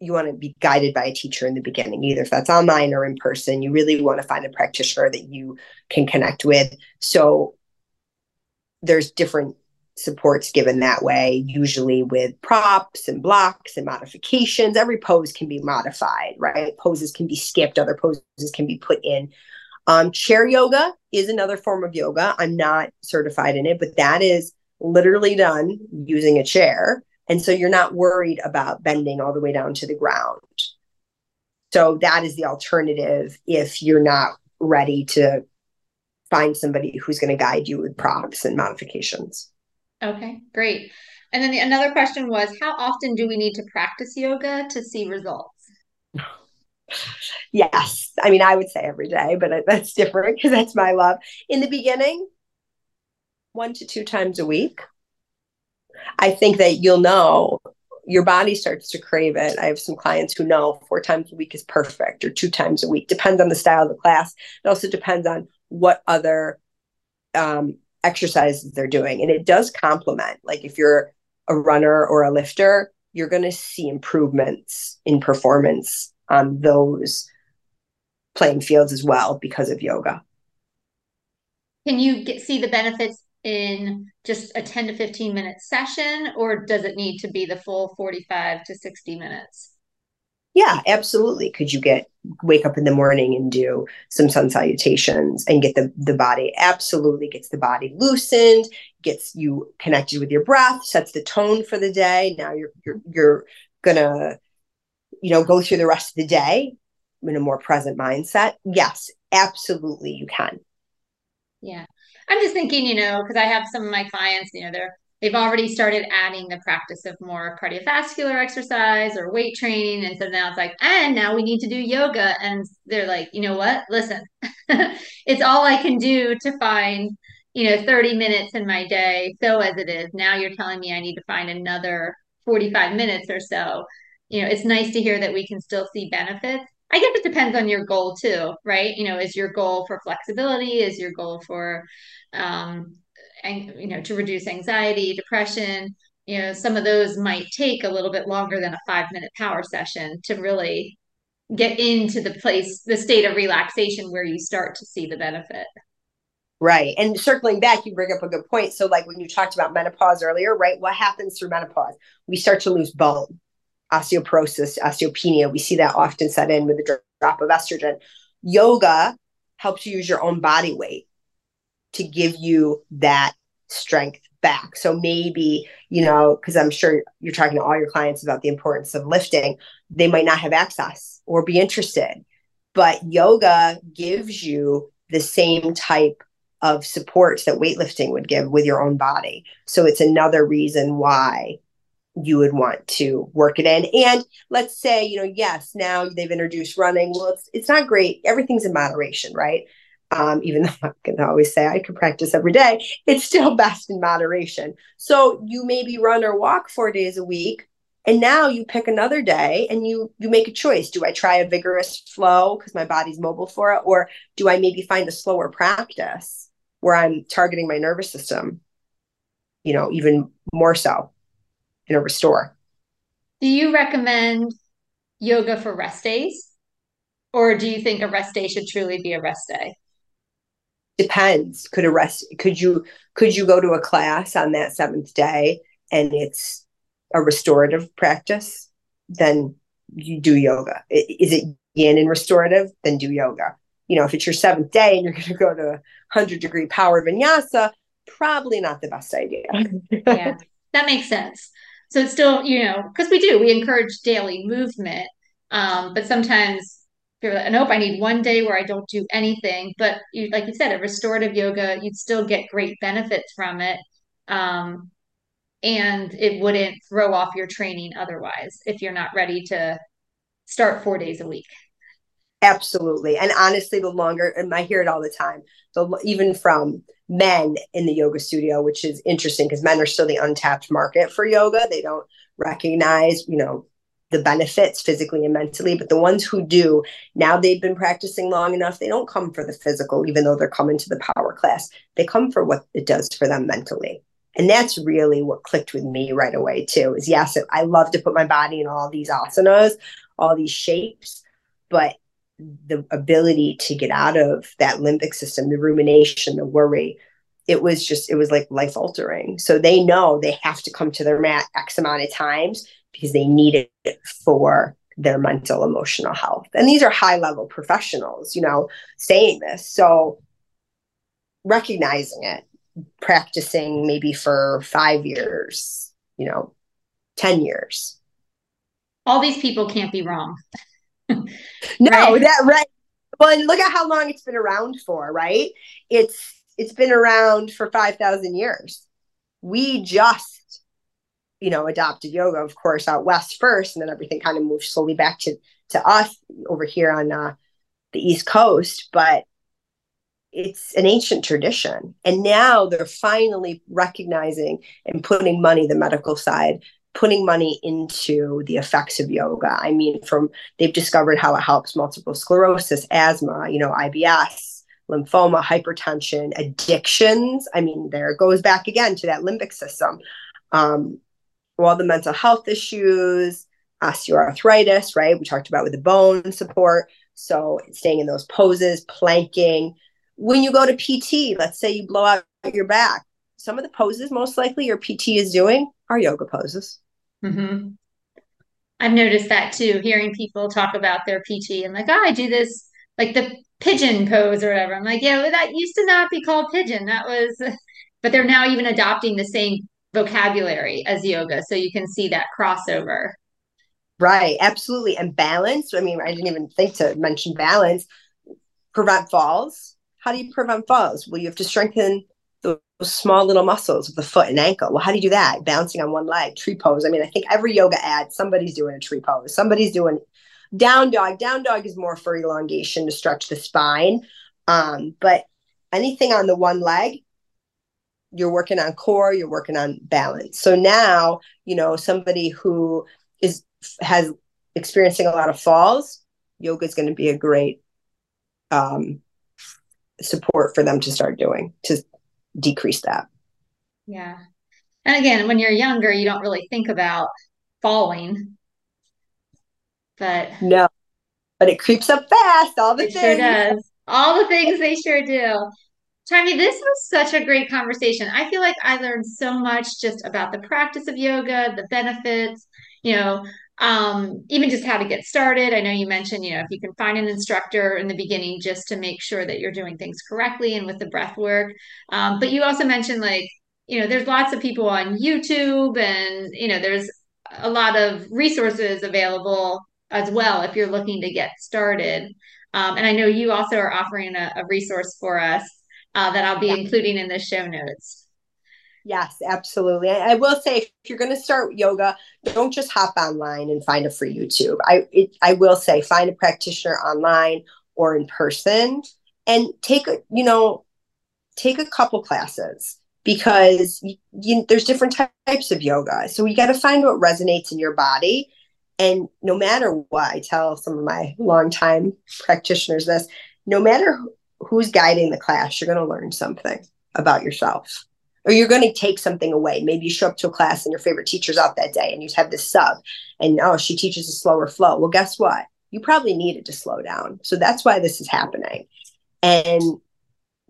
you want to be guided by a teacher in the beginning, either if that's online or in person. You really want to find a practitioner that you can connect with. So there's different supports given that way, usually with props and blocks and modifications. Every pose can be modified, right? Poses can be skipped, other poses can be put in. Um, chair yoga is another form of yoga. I'm not certified in it, but that is literally done using a chair And so you're not worried about bending all the way down to the ground. So that is the alternative if you're not ready to find somebody who's going to guide you with props and modifications. Okay, great. And then the, another question was how often do we need to practice yoga to see results? *laughs* Yes. I mean, I would say every day, but that's different because that's my love. In the beginning, one to two times a week. I think that you'll know your body starts to crave it. I have some clients who know four times a week is perfect or two times a week. Depends on the style of the class. It also depends on what other um, exercises they're doing. And it does complement. Like if you're a runner or a lifter, you're going to see improvements in performance on those playing fields as well because of yoga. Can you get, see the benefits in just a 10 to 15 minute session, or does it need to be the full 45 to 60 minutes? Yeah, absolutely. Could you get wake up in the morning and do some sun salutations and get the the body absolutely gets the body loosened, gets you connected with your breath, sets the tone for the day. Now you're you're you're gonna you know go through the rest of the day in a more present mindset. Yes, absolutely you can. Yeah. I'm just thinking, you know, because I have some of my clients, you know, they're they've already started adding the practice of more cardiovascular exercise or weight training. And so now it's like, and now we need to do yoga. And they're like, you know what? Listen, *laughs* it's all I can do to find, you know, 30 minutes in my day. So as it is, now you're telling me I need to find another 45 minutes or so. You know, it's nice to hear that we can still see benefits. I guess it depends on your goal too, right? You know, is your goal for flexibility? Is your goal for um, you know to reduce anxiety depression you know some of those might take a little bit longer than a five minute power session to really get into the place the state of relaxation where you start to see the benefit. Right. And circling back you bring up a good point. So like when you talked about menopause earlier right what happens through menopause? We start to lose bone osteoporosis osteopenia. We see that often set in with a drop of estrogen. Yoga helps you use your own body weight to give you that strength back. So maybe, you know, because I'm sure you're talking to all your clients about the importance of lifting, they might not have access or be interested. But yoga gives you the same type of support that weightlifting would give with your own body. So it's another reason why you would want to work it in. And let's say, you know, yes, now they've introduced running. Well, it's it's not great. Everything's in moderation, right? Um, even *laughs* though I can always say I could practice every day, it's still *laughs* best in moderation. So you maybe run or walk four days a week, and now you pick another day and you you make a choice. Do I try a vigorous flow because my body's mobile for it, or do I maybe find a slower practice where I'm targeting my nervous system, you know, even more so in a restore? Do you recommend yoga for rest days? Or do you think a rest day should truly be a rest day? Depends. Could a rest could you could you go to a class on that seventh day and it's a restorative practice? Then you do yoga. Is it yin and restorative? Then do yoga. You know if it's your seventh day and you're going to go to a 100 degree power vinyasa probably not the best idea. *laughs* Yeah that makes sense. So it's still you know because we do we encourage daily movement um, but sometimes nope, I need one day where I don't do anything. But you, like you said, a restorative yoga, you'd still get great benefits from it. Um, and it wouldn't throw off your training otherwise if you're not ready to start four days a week. Absolutely. And honestly, the longer, and I hear it all the time, the, even from men in the yoga studio, which is interesting because men are still the untapped market for yoga. They don't recognize, you know, the benefits physically and mentally but the ones who do now they've been practicing long enough they don't come for the physical even though they're coming to the power class. They come for what it does for them mentally. And that's really what clicked with me right away too is yes i love to put my body in all these asanas all these shapes but the ability to get out of that limbic system the rumination the worry it was just it was like life altering so they know they have to come to their mat x amount of times because they need it for their mental emotional health and these are high level professionals you know saying this so recognizing it practicing maybe for 5 years you know 10 years. All these people can't be wrong. *laughs* no, right? that right. Well, and look at how long it's been around for, right? It's it's been around for 5,000 years. We just, you know, adopted yoga, of course, out west first, and then everything kind of moved slowly back to to us over here on uh, the East Coast. But it's an ancient tradition, and now they're finally recognizing and putting money, the medical side, putting money into the effects of yoga. I mean, from they've discovered how it helps multiple sclerosis, asthma, you know, IBS lymphoma, hypertension, addictions. I mean, there it goes back again to that limbic system. Um, all the mental health issues, osteoarthritis, right? We talked about with the bone support. So staying in those poses, planking. When you go to PT, let's say you blow out your back, some of the poses most likely your PT is doing are yoga poses. Mm-hmm. I've noticed that too, hearing people talk about their PT and like, oh, I do this, like the pigeon pose or whatever. I'm like, yeah, well, that used to not be called pigeon. That was, *laughs* but they're now even adopting the same vocabulary as yoga. So you can see that crossover. Right, absolutely. And balance. I mean, I didn't even think to mention balance. Prevent falls. How do you prevent falls? Well, you have to strengthen those small little muscles of the foot and ankle. Well, how do you do that? Bouncing on one leg, tree pose. I mean, I think every yoga ad, somebody's doing a tree pose. Somebody's doing down dog down dog is more for elongation to stretch the spine um, but anything on the one leg you're working on core you're working on balance so now you know somebody who is has experiencing a lot of falls yoga is going to be a great um, support for them to start doing to decrease that yeah and again when you're younger you don't really think about falling but no, but it creeps up fast. All the it things. sure does. All the things they sure do. Taimi, this was such a great conversation. I feel like I learned so much just about the practice of yoga, the benefits, you know, um, even just how to get started. I know you mentioned, you know, if you can find an instructor in the beginning just to make sure that you're doing things correctly and with the breath work. Um, but you also mentioned like, you know, there's lots of people on YouTube and, you know, there's a lot of resources available as well if you're looking to get started. Um, and I know you also are offering a, a resource for us uh, that I'll be yeah. including in the show notes. Yes, absolutely. I, I will say if you're going to start yoga, don't just hop online and find a free YouTube. I it, I will say find a practitioner online or in person and take a you know take a couple classes because you, you, there's different types of yoga. So you got to find what resonates in your body and no matter what, I tell some of my longtime practitioners this no matter who's guiding the class, you're going to learn something about yourself or you're going to take something away. Maybe you show up to a class and your favorite teacher's out that day and you have this sub and oh, she teaches a slower flow. Well, guess what? You probably needed to slow down. So that's why this is happening. And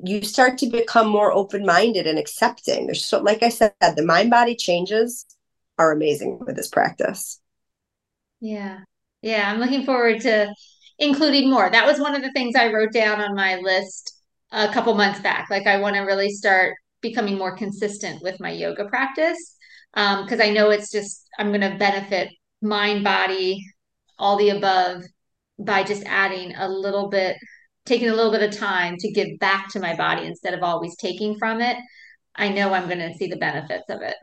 you start to become more open minded and accepting. There's so, like I said, the mind body changes are amazing with this practice. Yeah. Yeah. I'm looking forward to including more. That was one of the things I wrote down on my list a couple months back. Like, I want to really start becoming more consistent with my yoga practice because um, I know it's just, I'm going to benefit mind, body, all the above by just adding a little bit, taking a little bit of time to give back to my body instead of always taking from it. I know I'm going to see the benefits of it.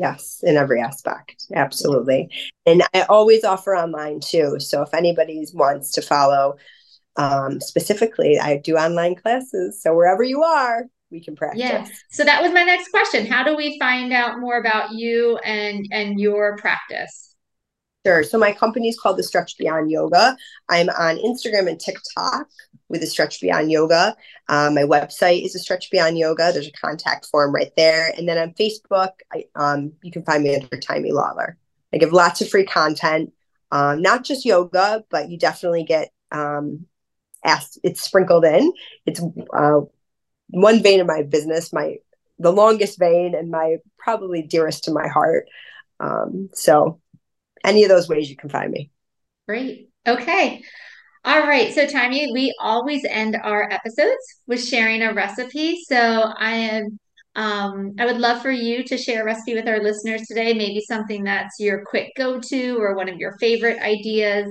Yes, in every aspect. Absolutely. And I always offer online too. So if anybody wants to follow um, specifically, I do online classes. So wherever you are, we can practice. Yes. So that was my next question. How do we find out more about you and and your practice? Sure. So my company is called the Stretch Beyond Yoga. I'm on Instagram and TikTok with the Stretch Beyond Yoga. Um, my website is a Stretch Beyond Yoga. There's a contact form right there. And then on Facebook, I, um, you can find me under Taimi Lawlor. I give lots of free content, um, not just yoga, but you definitely get um, asked. It's sprinkled in. It's uh, one vein of my business, my the longest vein, and my probably dearest to my heart. Um, so any of those ways you can find me. Great. Okay. All right. So, Taimi, we always end our episodes with sharing a recipe. So, I am Um, I would love for you to share a recipe with our listeners today, maybe something that's your quick go to or one of your favorite ideas.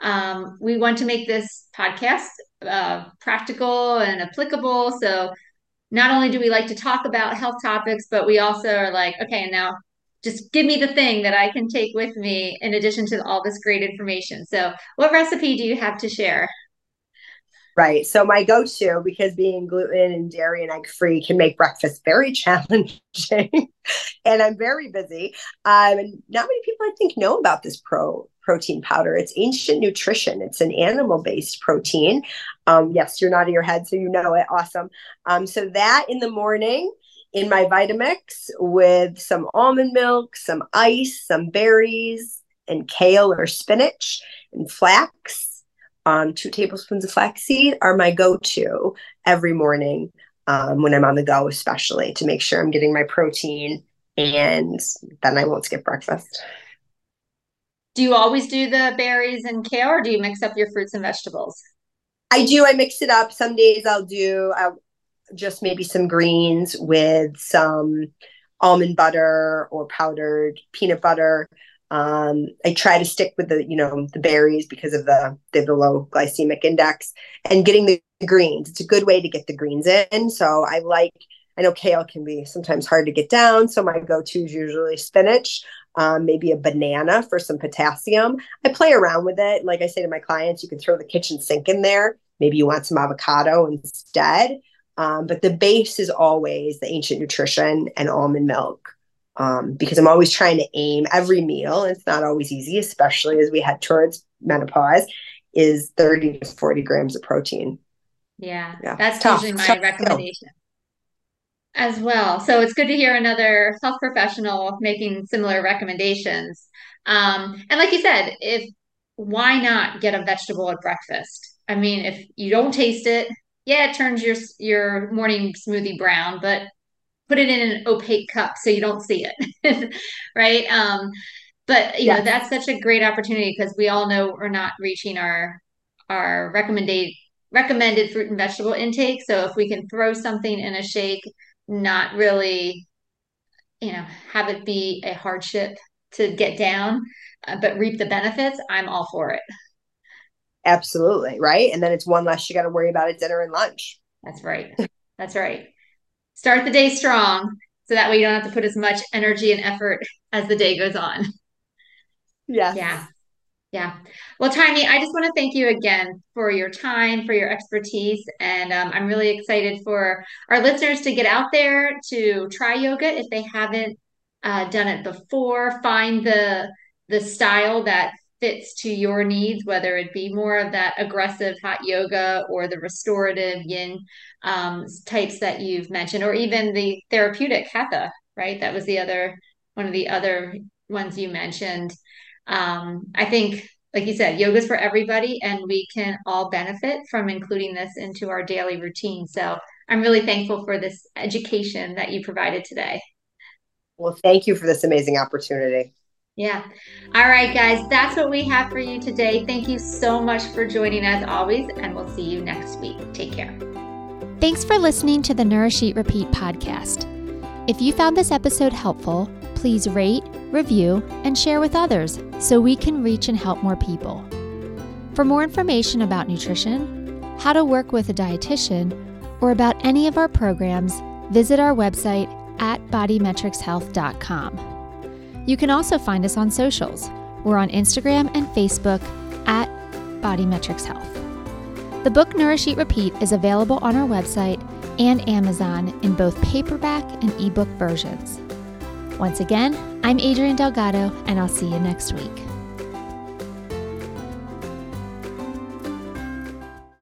Um, we want to make this podcast uh, practical and applicable. So, not only do we like to talk about health topics, but we also are like, okay, now just give me the thing that I can take with me in addition to all this great information. So, what recipe do you have to share? Right. So my go-to, because being gluten and dairy and egg free can make breakfast very *laughs* challenging, and I'm very busy. Um, and not many people I think know about this pro protein powder. It's ancient nutrition. It's an animal-based protein. Um, yes, you're nodding your head, so you know it. Awesome. Um, so that in the morning in my Vitamix with some almond milk, some ice, some berries, and kale or spinach and flax um, two tablespoons of flaxseed are my go-to every morning um, when I'm on the go, especially to make sure I'm getting my protein and then I won't skip breakfast. Do you always do the berries and kale or do you mix up your fruits and vegetables? I do. I mix it up. Some days I'll do uh, just maybe some greens with some almond butter or powdered peanut butter. Um, I try to stick with the, you know, the berries because of the the low glycemic index and getting the greens. It's a good way to get the greens in. So I like, I know kale can be sometimes hard to get down. So my go-to is usually spinach, um, maybe a banana for some potassium. I play around with it. Like I say to my clients, you can throw the kitchen sink in there. Maybe you want some avocado instead. Um, but the base is always the ancient nutrition and almond milk um, because I'm always trying to aim every meal. It's not always easy, especially as we head towards menopause, is 30 to 40 grams of protein. Yeah, yeah. that's tough. usually my tough recommendation as well. So it's good to hear another health professional making similar recommendations. Um, and like you said, if why not get a vegetable at breakfast? I mean, if you don't taste it, yeah, it turns your your morning smoothie brown, but put it in an opaque cup so you don't see it *laughs* right? Um but you yes. know that's such a great opportunity because we all know we're not reaching our our recommended recommended fruit and vegetable intake. So if we can throw something in a shake not really you know have it be a hardship to get down uh, but reap the benefits i'm all for it absolutely right and then it's one less you got to worry about at dinner and lunch that's right that's right start the day strong so that way you don't have to put as much energy and effort as the day goes on. Yeah. Yeah. Yeah. Well, Taimi, I just want to thank you again for your time, for your expertise. And um, I'm really excited for our listeners to get out there to try yoga if they haven't uh, done it before. Find the the style that fits to your needs, whether it be more of that aggressive hot yoga or the restorative yin um, types that you've mentioned, or even the therapeutic hatha, right? That was the other one of the other ones you mentioned. Um, I think, like you said, yoga's for everybody, and we can all benefit from including this into our daily routine. So I'm really thankful for this education that you provided today. Well, thank you for this amazing opportunity. Yeah. All right, guys, that's what we have for you today. Thank you so much for joining us always, and we'll see you next week. Take care. Thanks for listening to the Nourish Eat Repeat podcast. If you found this episode helpful, please rate, review, and share with others so we can reach and help more people. For more information about nutrition, how to work with a dietitian, or about any of our programs, visit our website at bodymetrixhealth.com. You can also find us on socials. We're on Instagram and Facebook at Bodymetrix Health. The book Nourish Eat Repeat is available on our website and Amazon in both paperback and ebook versions. Once again, I'm Adrienne Delgado, and I'll see you next week.